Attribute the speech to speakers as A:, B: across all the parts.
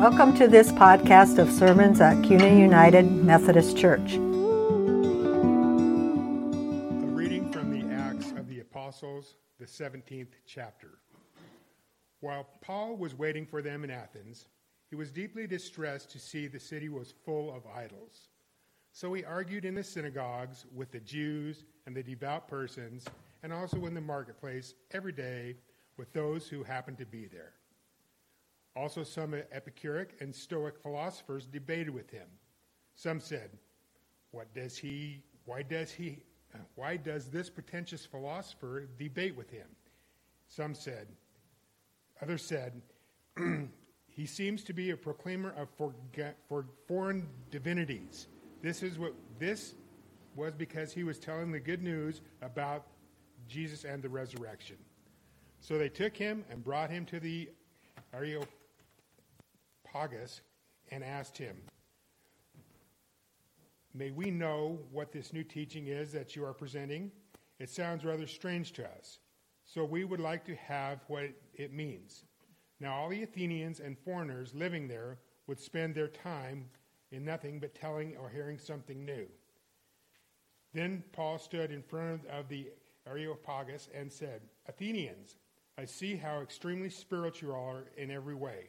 A: Welcome to this podcast of sermons at Cuna United Methodist Church.
B: A reading from the Acts of the Apostles, the 17th chapter. While Paul was waiting for them in Athens, he was deeply distressed to see the city was full of idols. So he argued in the synagogues with the Jews and the devout persons, and also in the marketplace every day with those who happened to be there. Also, some Epicurean and Stoic philosophers debated with him. Some said, "What does he? Why does he? Why does this pretentious philosopher debate with him?" Some said. Others said, "He seems to be a proclaimer of for, for foreign divinities." This is what this was because he was telling the good news about Jesus and the resurrection. So they took him and brought him to the Areopagus and asked him, May we know what this new teaching is that you are presenting? It sounds rather strange to us. So we would like to have what it means. Now, all the Athenians and foreigners living there would spend their time in nothing but telling or hearing something new. Then Paul stood in front of the Areopagus and said, Athenians, I see how extremely spiritual you are in every way.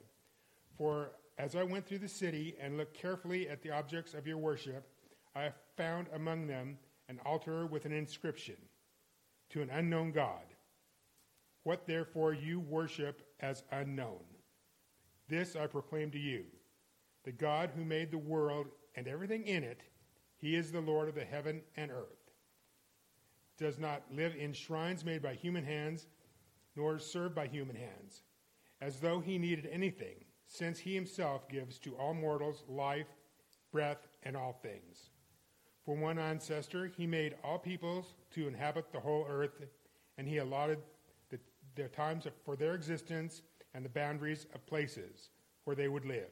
B: For as I went through the city and looked carefully at the objects of your worship, I found among them an altar with an inscription to an unknown God. What therefore you worship as unknown? This I proclaim to you the God who made the world and everything in it, he is the Lord of the heaven and earth. Does not live in shrines made by human hands, nor is served by human hands, as though he needed anything, since he himself gives to all mortals life, breath, and all things. For one ancestor, he made all peoples to inhabit the whole earth, and he allotted the, their times for their existence and the boundaries of places where they would live,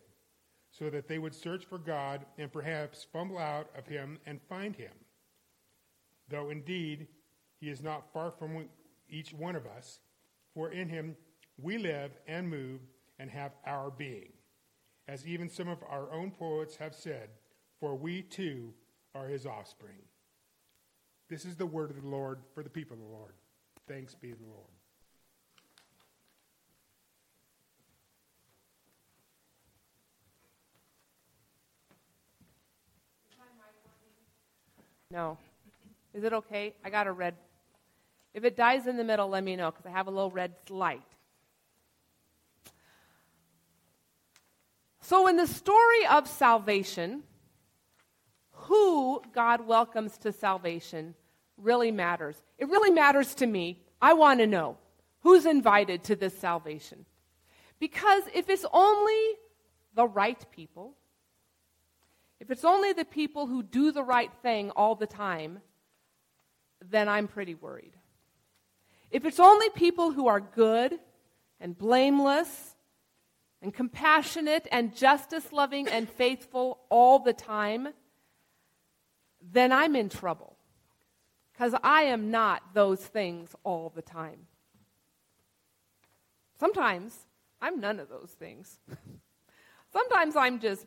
B: so that they would search for God and perhaps fumble out of him and find him. Though indeed he is not far from each one of us, for in him we live and move and have our being. As even some of our own poets have said, for we too are his offspring. This is the word of the Lord for the people of the Lord. Thanks be to the Lord.
C: No. Is it okay? I got a red. If it dies in the middle, let me know because I have a little red light. So, in the story of salvation, who God welcomes to salvation really matters. It really matters to me. I want to know who's invited to this salvation. Because if it's only the right people, if it's only the people who do the right thing all the time, then I'm pretty worried. If it's only people who are good and blameless and compassionate and justice loving and faithful all the time, then I'm in trouble. Because I am not those things all the time. Sometimes I'm none of those things. Sometimes I'm just,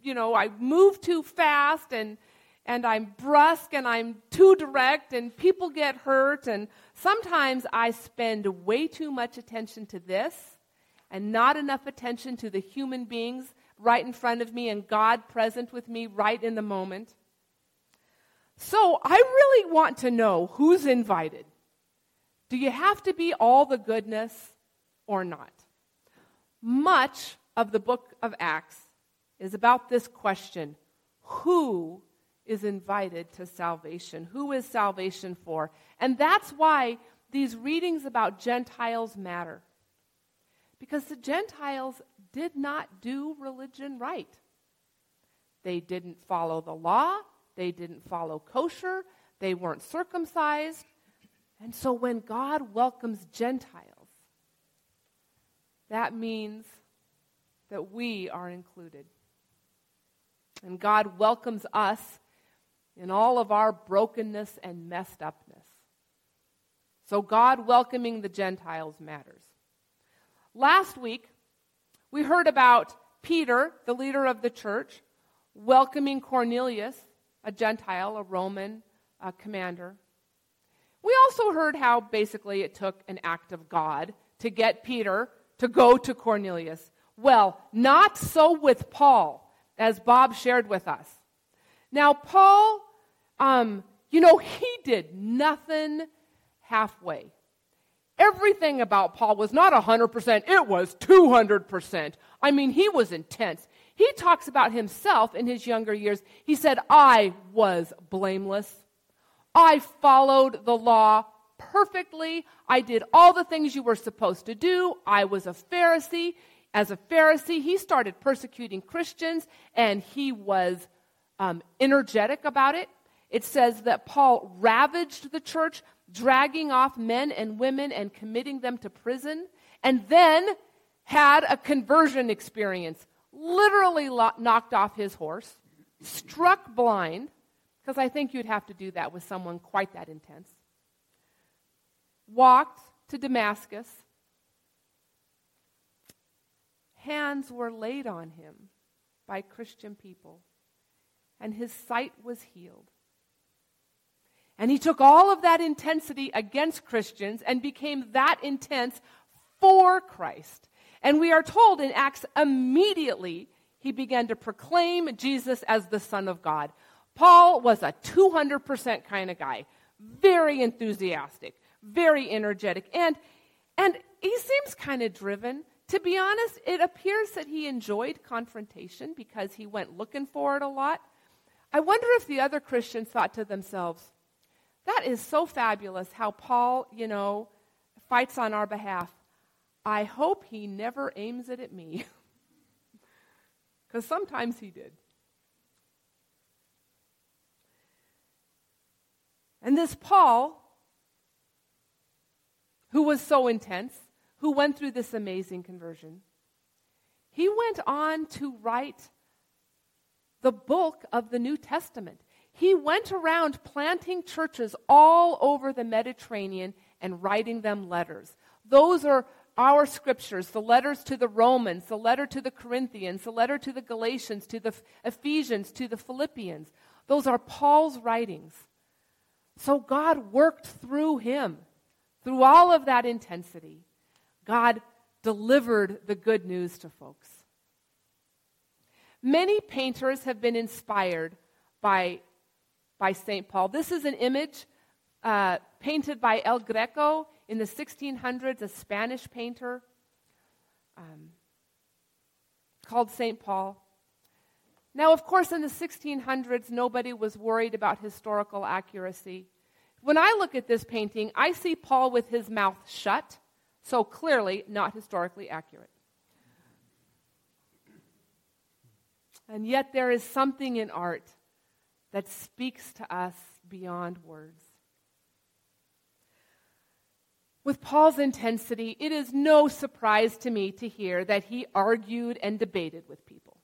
C: you know, I move too fast and and I'm brusque and I'm too direct and people get hurt and sometimes I spend way too much attention to this and not enough attention to the human beings right in front of me and God present with me right in the moment. So I really want to know who's invited. Do you have to be all the goodness or not? Much of the book of Acts is about this question who is invited to salvation? Who is salvation for? And that's why these readings about Gentiles matter. Because the Gentiles did not do religion right. They didn't follow the law, they didn't follow kosher, they weren't circumcised. And so when God welcomes Gentiles, that means that we are included. And God welcomes us in all of our brokenness and messed upness. So, God welcoming the Gentiles matters. Last week, we heard about Peter, the leader of the church, welcoming Cornelius, a Gentile, a Roman uh, commander. We also heard how basically it took an act of God to get Peter to go to Cornelius. Well, not so with Paul, as Bob shared with us. Now, Paul, um, you know, he did nothing halfway. Everything about Paul was not 100%, it was 200%. I mean, he was intense. He talks about himself in his younger years. He said, I was blameless. I followed the law perfectly. I did all the things you were supposed to do. I was a Pharisee. As a Pharisee, he started persecuting Christians and he was um, energetic about it. It says that Paul ravaged the church, dragging off men and women and committing them to prison, and then had a conversion experience. Literally lo- knocked off his horse, struck blind, because I think you'd have to do that with someone quite that intense. Walked to Damascus. Hands were laid on him by Christian people, and his sight was healed. And he took all of that intensity against Christians and became that intense for Christ. And we are told in Acts immediately he began to proclaim Jesus as the Son of God. Paul was a 200% kind of guy, very enthusiastic, very energetic, and, and he seems kind of driven. To be honest, it appears that he enjoyed confrontation because he went looking for it a lot. I wonder if the other Christians thought to themselves, that is so fabulous how Paul, you know, fights on our behalf. I hope he never aims it at me. Because sometimes he did. And this Paul, who was so intense, who went through this amazing conversion, he went on to write the bulk of the New Testament. He went around planting churches all over the Mediterranean and writing them letters. Those are our scriptures the letters to the Romans, the letter to the Corinthians, the letter to the Galatians, to the Ephesians, to the Philippians. Those are Paul's writings. So God worked through him, through all of that intensity. God delivered the good news to folks. Many painters have been inspired by, by St. Paul. This is an image uh, painted by El Greco in the 1600s, a Spanish painter um, called St. Paul. Now, of course, in the 1600s, nobody was worried about historical accuracy. When I look at this painting, I see Paul with his mouth shut, so clearly not historically accurate. And yet, there is something in art that speaks to us beyond words. With Paul's intensity, it is no surprise to me to hear that he argued and debated with people.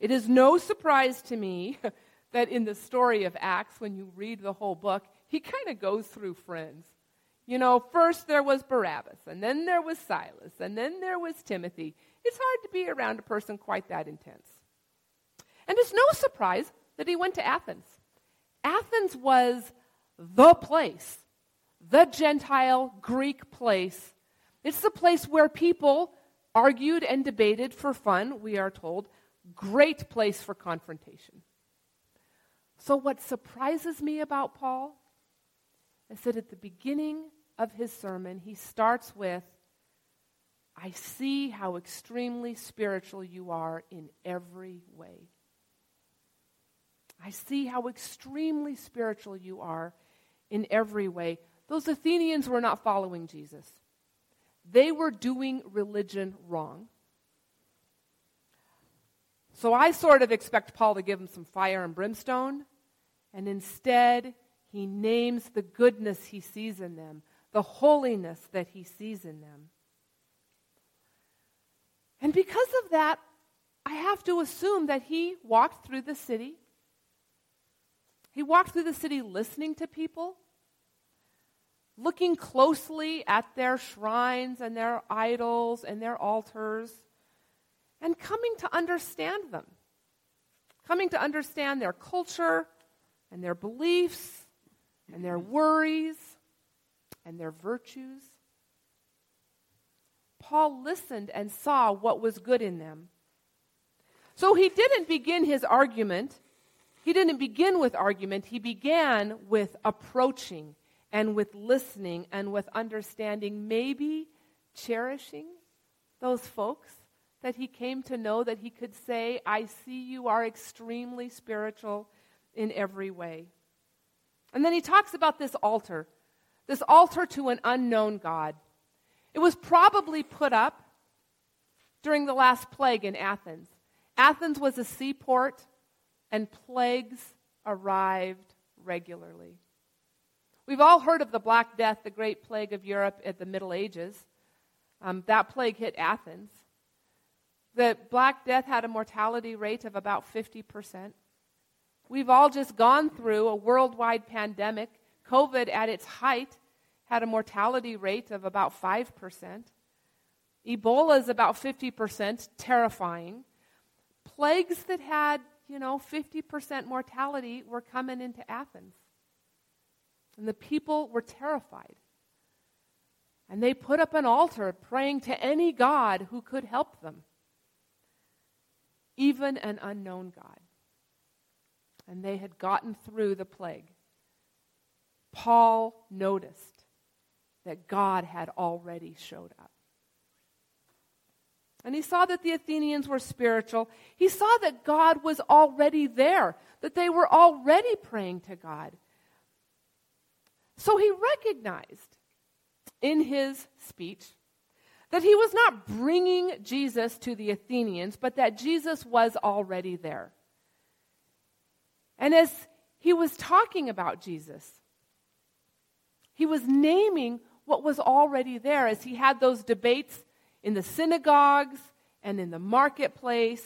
C: It is no surprise to me that in the story of Acts, when you read the whole book, he kind of goes through friends. You know, first there was Barnabas, and then there was Silas, and then there was Timothy. It's hard to be around a person quite that intense. And it's no surprise that he went to Athens. Athens was the place, the Gentile Greek place. It's the place where people argued and debated for fun, we are told, great place for confrontation. So, what surprises me about Paul is that at the beginning of his sermon, he starts with, I see how extremely spiritual you are in every way. I see how extremely spiritual you are in every way. Those Athenians were not following Jesus, they were doing religion wrong. So I sort of expect Paul to give him some fire and brimstone, and instead he names the goodness he sees in them, the holiness that he sees in them. And because of that, I have to assume that he walked through the city. He walked through the city listening to people, looking closely at their shrines and their idols and their altars and coming to understand them, coming to understand their culture and their beliefs and their worries and their virtues. Paul listened and saw what was good in them. So he didn't begin his argument. He didn't begin with argument. He began with approaching and with listening and with understanding, maybe cherishing those folks that he came to know, that he could say, I see you are extremely spiritual in every way. And then he talks about this altar, this altar to an unknown God. It was probably put up during the last plague in Athens. Athens was a seaport, and plagues arrived regularly. We've all heard of the Black Death, the great plague of Europe at the Middle Ages. Um, that plague hit Athens. The Black Death had a mortality rate of about 50%. We've all just gone through a worldwide pandemic. COVID, at its height, had a mortality rate of about 5%. Ebola is about 50%, terrifying. Plagues that had, you know, 50% mortality were coming into Athens. And the people were terrified. And they put up an altar praying to any God who could help them, even an unknown God. And they had gotten through the plague. Paul noticed that God had already showed up. And he saw that the Athenians were spiritual. He saw that God was already there, that they were already praying to God. So he recognized in his speech that he was not bringing Jesus to the Athenians, but that Jesus was already there. And as he was talking about Jesus, he was naming what was already there as he had those debates in the synagogues and in the marketplace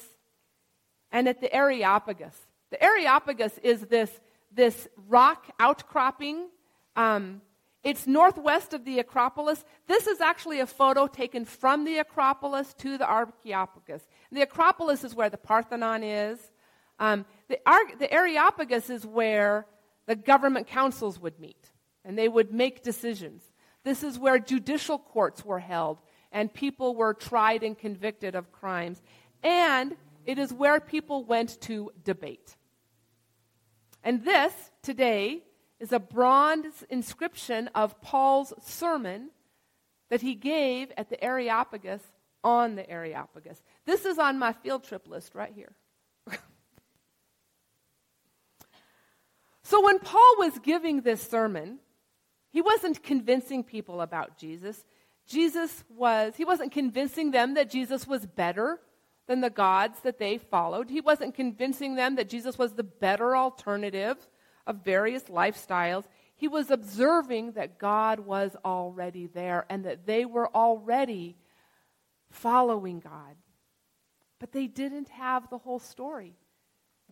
C: and at the Areopagus. The Areopagus is this, this rock outcropping. Um, it's northwest of the Acropolis. This is actually a photo taken from the Acropolis to the Areopagus. The Acropolis is where the Parthenon is. Um, the, the Areopagus is where the government councils would meet, and they would make decisions. This is where judicial courts were held and people were tried and convicted of crimes. And it is where people went to debate. And this, today, is a bronze inscription of Paul's sermon that he gave at the Areopagus on the Areopagus. This is on my field trip list right here. so when Paul was giving this sermon, he wasn't convincing people about Jesus. Jesus was, he wasn't convincing them that Jesus was better than the gods that they followed. He wasn't convincing them that Jesus was the better alternative of various lifestyles. He was observing that God was already there and that they were already following God. But they didn't have the whole story,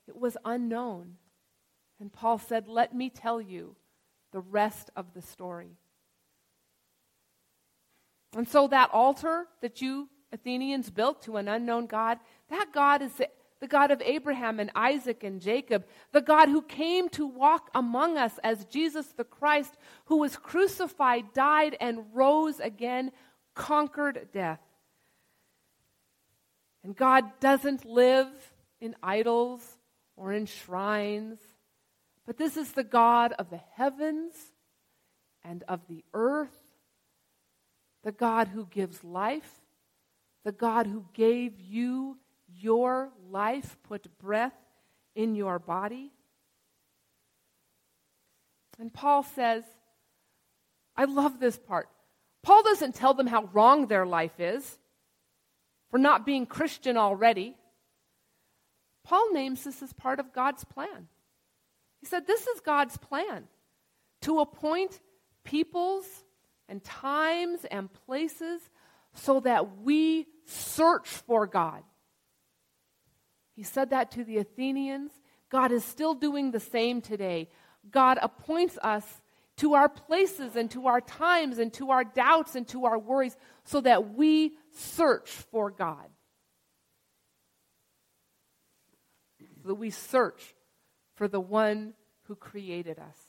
C: it was unknown. And Paul said, Let me tell you the rest of the story. And so that altar that you Athenians built to an unknown God, that God is the God of Abraham and Isaac and Jacob, the God who came to walk among us as Jesus the Christ, who was crucified, died, and rose again, conquered death. And God doesn't live in idols or in shrines. But this is the God of the heavens and of the earth, the God who gives life, the God who gave you your life, put breath in your body. And Paul says, I love this part. Paul doesn't tell them how wrong their life is for not being Christian already. Paul names this as part of God's plan. He said, This is God's plan to appoint peoples and times and places so that we search for God. He said that to the Athenians. God is still doing the same today. God appoints us to our places and to our times and to our doubts and to our worries so that we search for God. so that we search for the one who created us.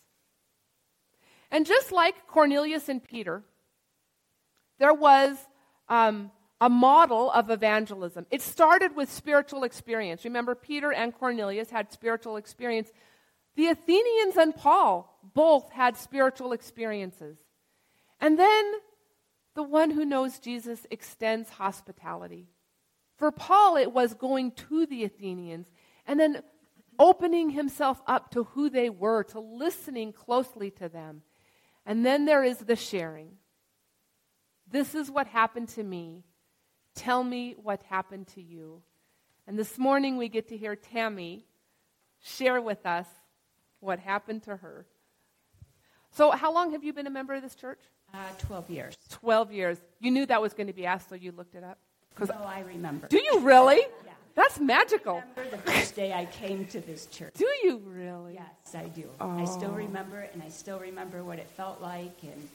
C: And just like Cornelius and Peter, there was um, a model of evangelism. It started with spiritual experience. Remember, Peter and Cornelius had spiritual experience. The Athenians and Paul both had spiritual experiences. And then the one who knows Jesus extends hospitality. For Paul, it was going to the Athenians and then opening himself up to who they were, to listening closely to them. And then there is the sharing. This is what happened to me. Tell me what happened to you. And this morning we get to hear Tammy share with us what happened to her. So, how long have you been a member of this church?
D: Uh, 12 years.
C: 12 years. You knew that was going to be asked, so you looked it up?
D: No, I remember.
C: Do you really? That's magical.
D: I remember the first day I came to this church.
C: Do you really?
D: Yes, I do. I still
C: Oh.
D: remember, and I still remember what it felt like. And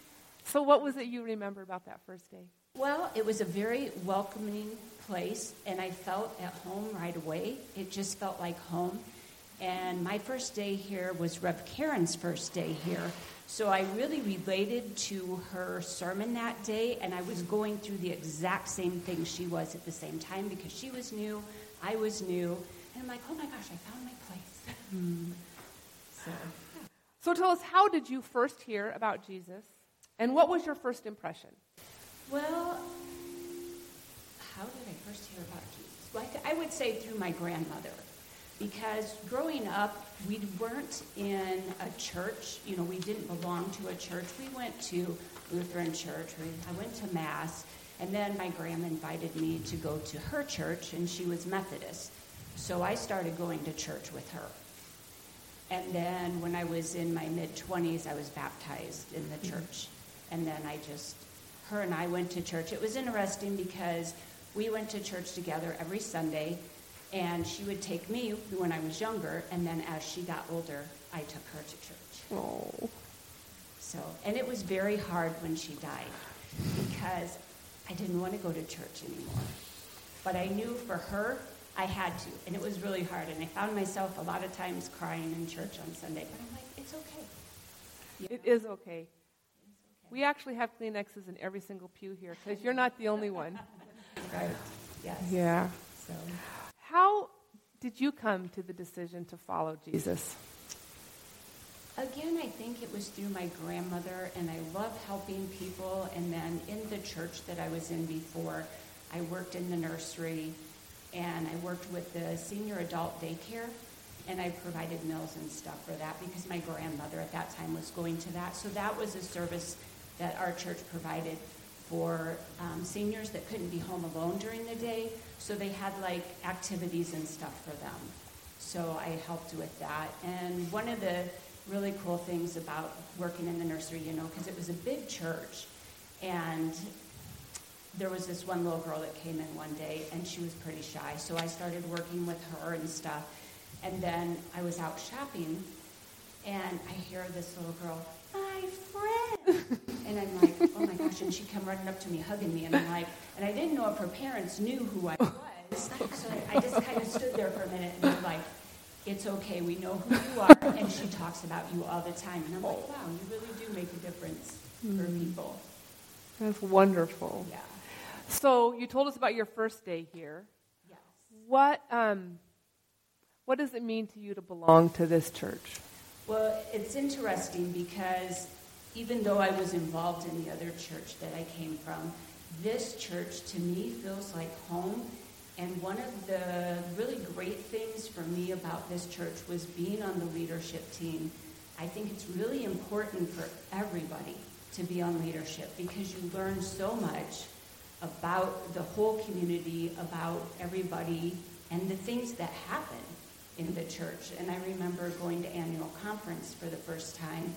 C: So, what was it you remember about that first day?
D: well, it was a very welcoming place, and I felt at home right away. It just felt like home. And my first day here was Rev Karen's first day here. So I really related to her sermon that day, and I was mm-hmm. going through the exact same thing she was at the same time because she was new, I was new, and I'm like, oh my gosh, I found my place. so,
C: So, tell us, how did you first hear about Jesus? And what was your first impression?
D: well, how did I first hear about Jesus? Well, I I would say through my grandmother. Because growing up, we weren't in a church. You know, we didn't belong to a church. We went to Lutheran church. We, I went to Mass. And then my grandma invited me to go to her church, and she was Methodist. So I started going to church with her. And then when I was in my mid 20s, I was baptized in the mm-hmm. church. And then I just, her and I went to church. It was interesting because we went to church together every Sunday, and she would take me when I was younger, and then as she got older, I took her to church.
C: Oh.
D: So, and it was very hard when she died because I didn't want to go to church anymore. But I knew for her, I had to, and it was really hard. And I found myself a lot of times crying in church on Sunday, but I'm like, it's okay.
C: It is okay. We actually have Kleenexes in every single pew here because you're not the only one.
D: Right. Yes.
C: Yeah.
D: So,
C: How did you come to the decision to follow Jesus?
D: Again, I think it was through my grandmother, and I love helping people. And then in the church that I was in before, I worked in the nursery, and I worked with the senior adult daycare, and I provided meals and stuff for that because my grandmother at that time was going to that. So that was a service that our church provided for um, seniors that couldn't be home alone during the day. So they had like activities and stuff for them. So I helped with that. And one of the really cool things about working in the nursery, you know, because it was a big church, and there was this one little girl that came in one day, and she was pretty shy. So I started working with her and stuff. And then I was out shopping, and I hear this little girl, my friend. and I'm like, oh my gosh. And she'd come running up to me, hugging me. And I'm like, and I didn't know if her parents knew who I oh. was. So I just kind of stood there for a minute, and I'm like, it's okay, we know who you are. And she talks about you all the time. And I'm like, wow, you really do make a difference for people.
C: That's wonderful.
D: Yeah.
C: So you told us about your first day here.
D: Yes.
C: What um, what does it mean to you to belong to this church?
D: Well, it's interesting because even though I was involved in the other church that I came from, this church to me feels like home. And one of the really great things for me about this church was being on the leadership team. I think it's really important for everybody to be on leadership because you learn so much about the whole community, about everybody, and the things that happen in the church. And I remember going to annual conference for the first time.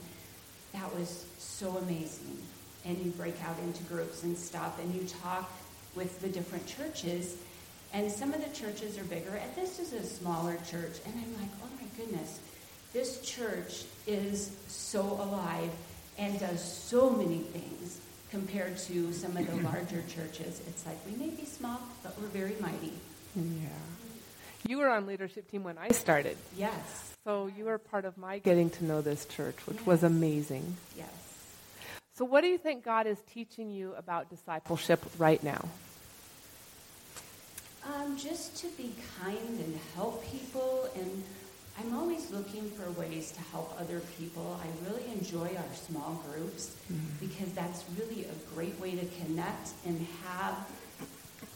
D: That was so amazing. And you break out into groups and stuff, and you talk with the different churches. And some of the churches are bigger, and this is a smaller church. And I'm like, oh my goodness, this church is so alive and does so many things compared to some of the larger churches. It's like we may be small, but we're very mighty.
C: Yeah. You were on leadership team when I started.
D: Yes.
C: So you were part of my getting to know this church, which was amazing.
D: Yes.
C: So, what do you think God is teaching you about discipleship right now?
D: Um, just to be kind and help people, and I'm always looking for ways to help other people. I really enjoy our small groups because that's really a great way to connect and have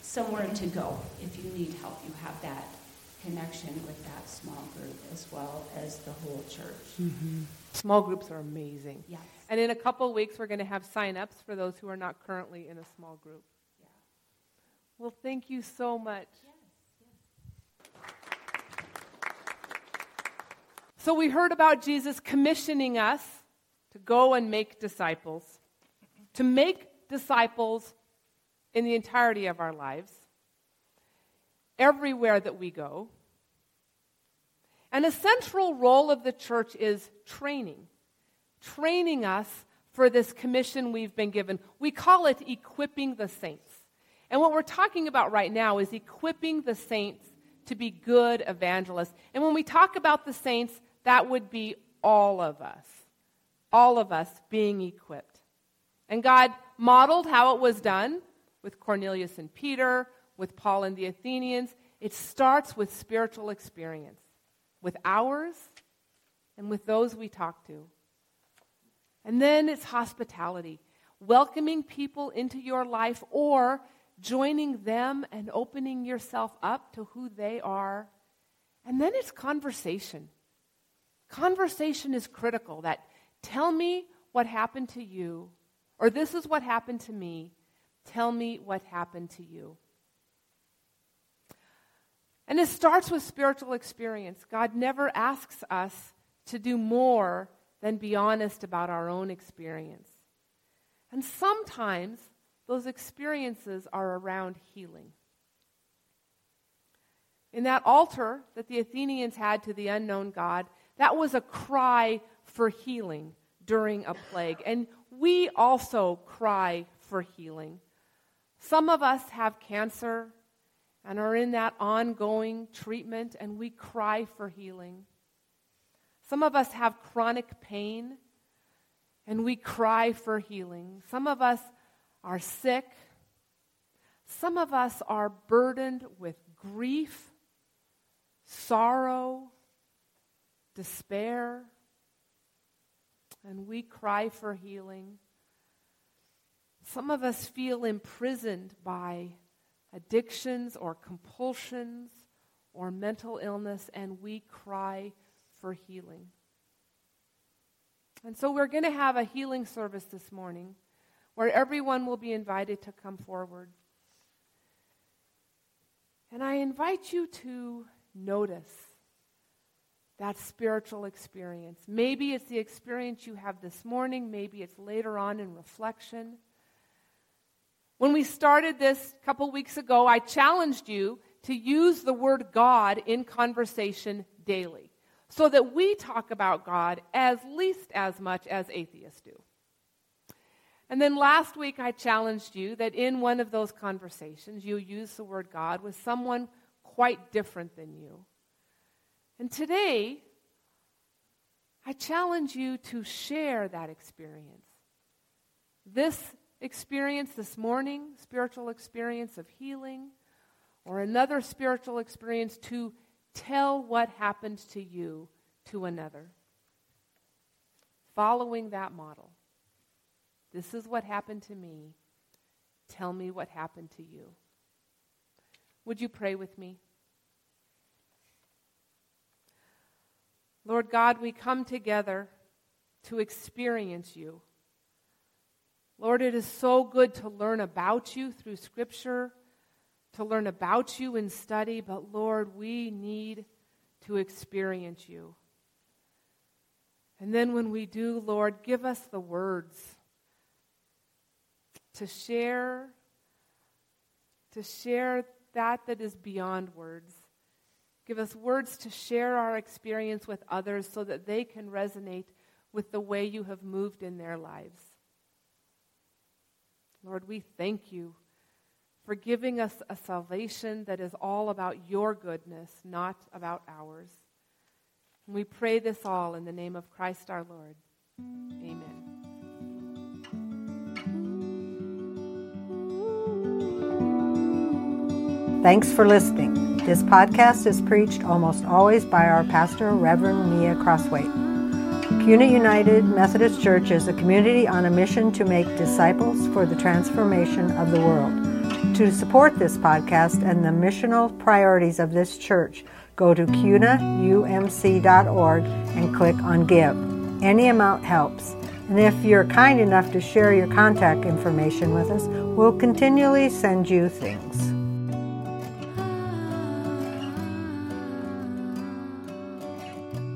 D: somewhere to go. If you need help, you have that connection with that small group as well as the whole church.
C: Small groups are amazing.
D: Yes.
C: And in a couple of weeks, we're going to have sign ups for those who are not currently in a small group. Well, thank you so much. So, we heard about Jesus commissioning us to go and make disciples, to make disciples in the entirety of our lives, everywhere that we go. And a central role of the church is training, training us for this commission we've been given. We call it equipping the saints. And what we're talking about right now is equipping the saints to be good evangelists. And when we talk about the saints, that would be all of us, all of us being equipped. And God modeled how it was done with Cornelius and Peter, with Paul and the Athenians. It starts with spiritual experience, with ours and with those we talk to. And then it's hospitality, welcoming people into your life or joining them and opening yourself up to who they are. And then it's conversation. Conversation is critical that tell me what happened to you, or this is what happened to me. Tell me what happened to you. And it starts with spiritual experience. God never asks us to do more than be honest about our own experience. And sometimes those experiences are around healing. In that altar that the Athenians had to the unknown God, that was a cry for healing during a plague. And we also cry for healing. Some of us have cancer and are in that ongoing treatment, and we cry for healing. Some of us have chronic pain, and we cry for healing. Some of us are sick. Some of us are burdened with grief, sorrow, despair, and we cry for healing. Some of us feel imprisoned by addictions or compulsions or mental illness, and we cry for healing. And so we're going to have a healing service this morning where everyone will be invited to come forward. And I invite you to notice that spiritual experience. Maybe it's the experience you have this morning, maybe it's later on in reflection. When we started this a couple weeks ago, I challenged you to use the word God in conversation daily so that we talk about God as least as much as atheists do. And then last week, I challenged you that in one of those conversations, you use the word God with someone quite different than you. And today, I challenge you to share that experience. This experience this morning, spiritual experience of healing, or another spiritual experience to tell what happened to you to another. Following that model. This is what happened to me. Tell me what happened to you. Would you pray with me? Lord God, we come together to experience you. Lord, it is so good to learn about you through Scripture, to learn about you in study, but Lord, we need to experience you. And then when we do, Lord, give us the words to share to share that that is beyond words. Give us words to share our experience with others so that they can resonate with the way you have moved in their lives. Lord, we thank you for giving us a salvation that is all about your goodness, not about ours. And we pray this all in the name of Christ our Lord. Amen.
A: Thanks for listening. This podcast is preached almost always by our pastor, Reverend Mia Crossway. CUNA United Methodist Church is a community on a mission to make disciples for the transformation of the world. To support this podcast and the missional priorities of this church, go to cunaumc.org and click on Give. Any amount helps. And if you're kind enough to share your contact information with us, we'll continually send you things.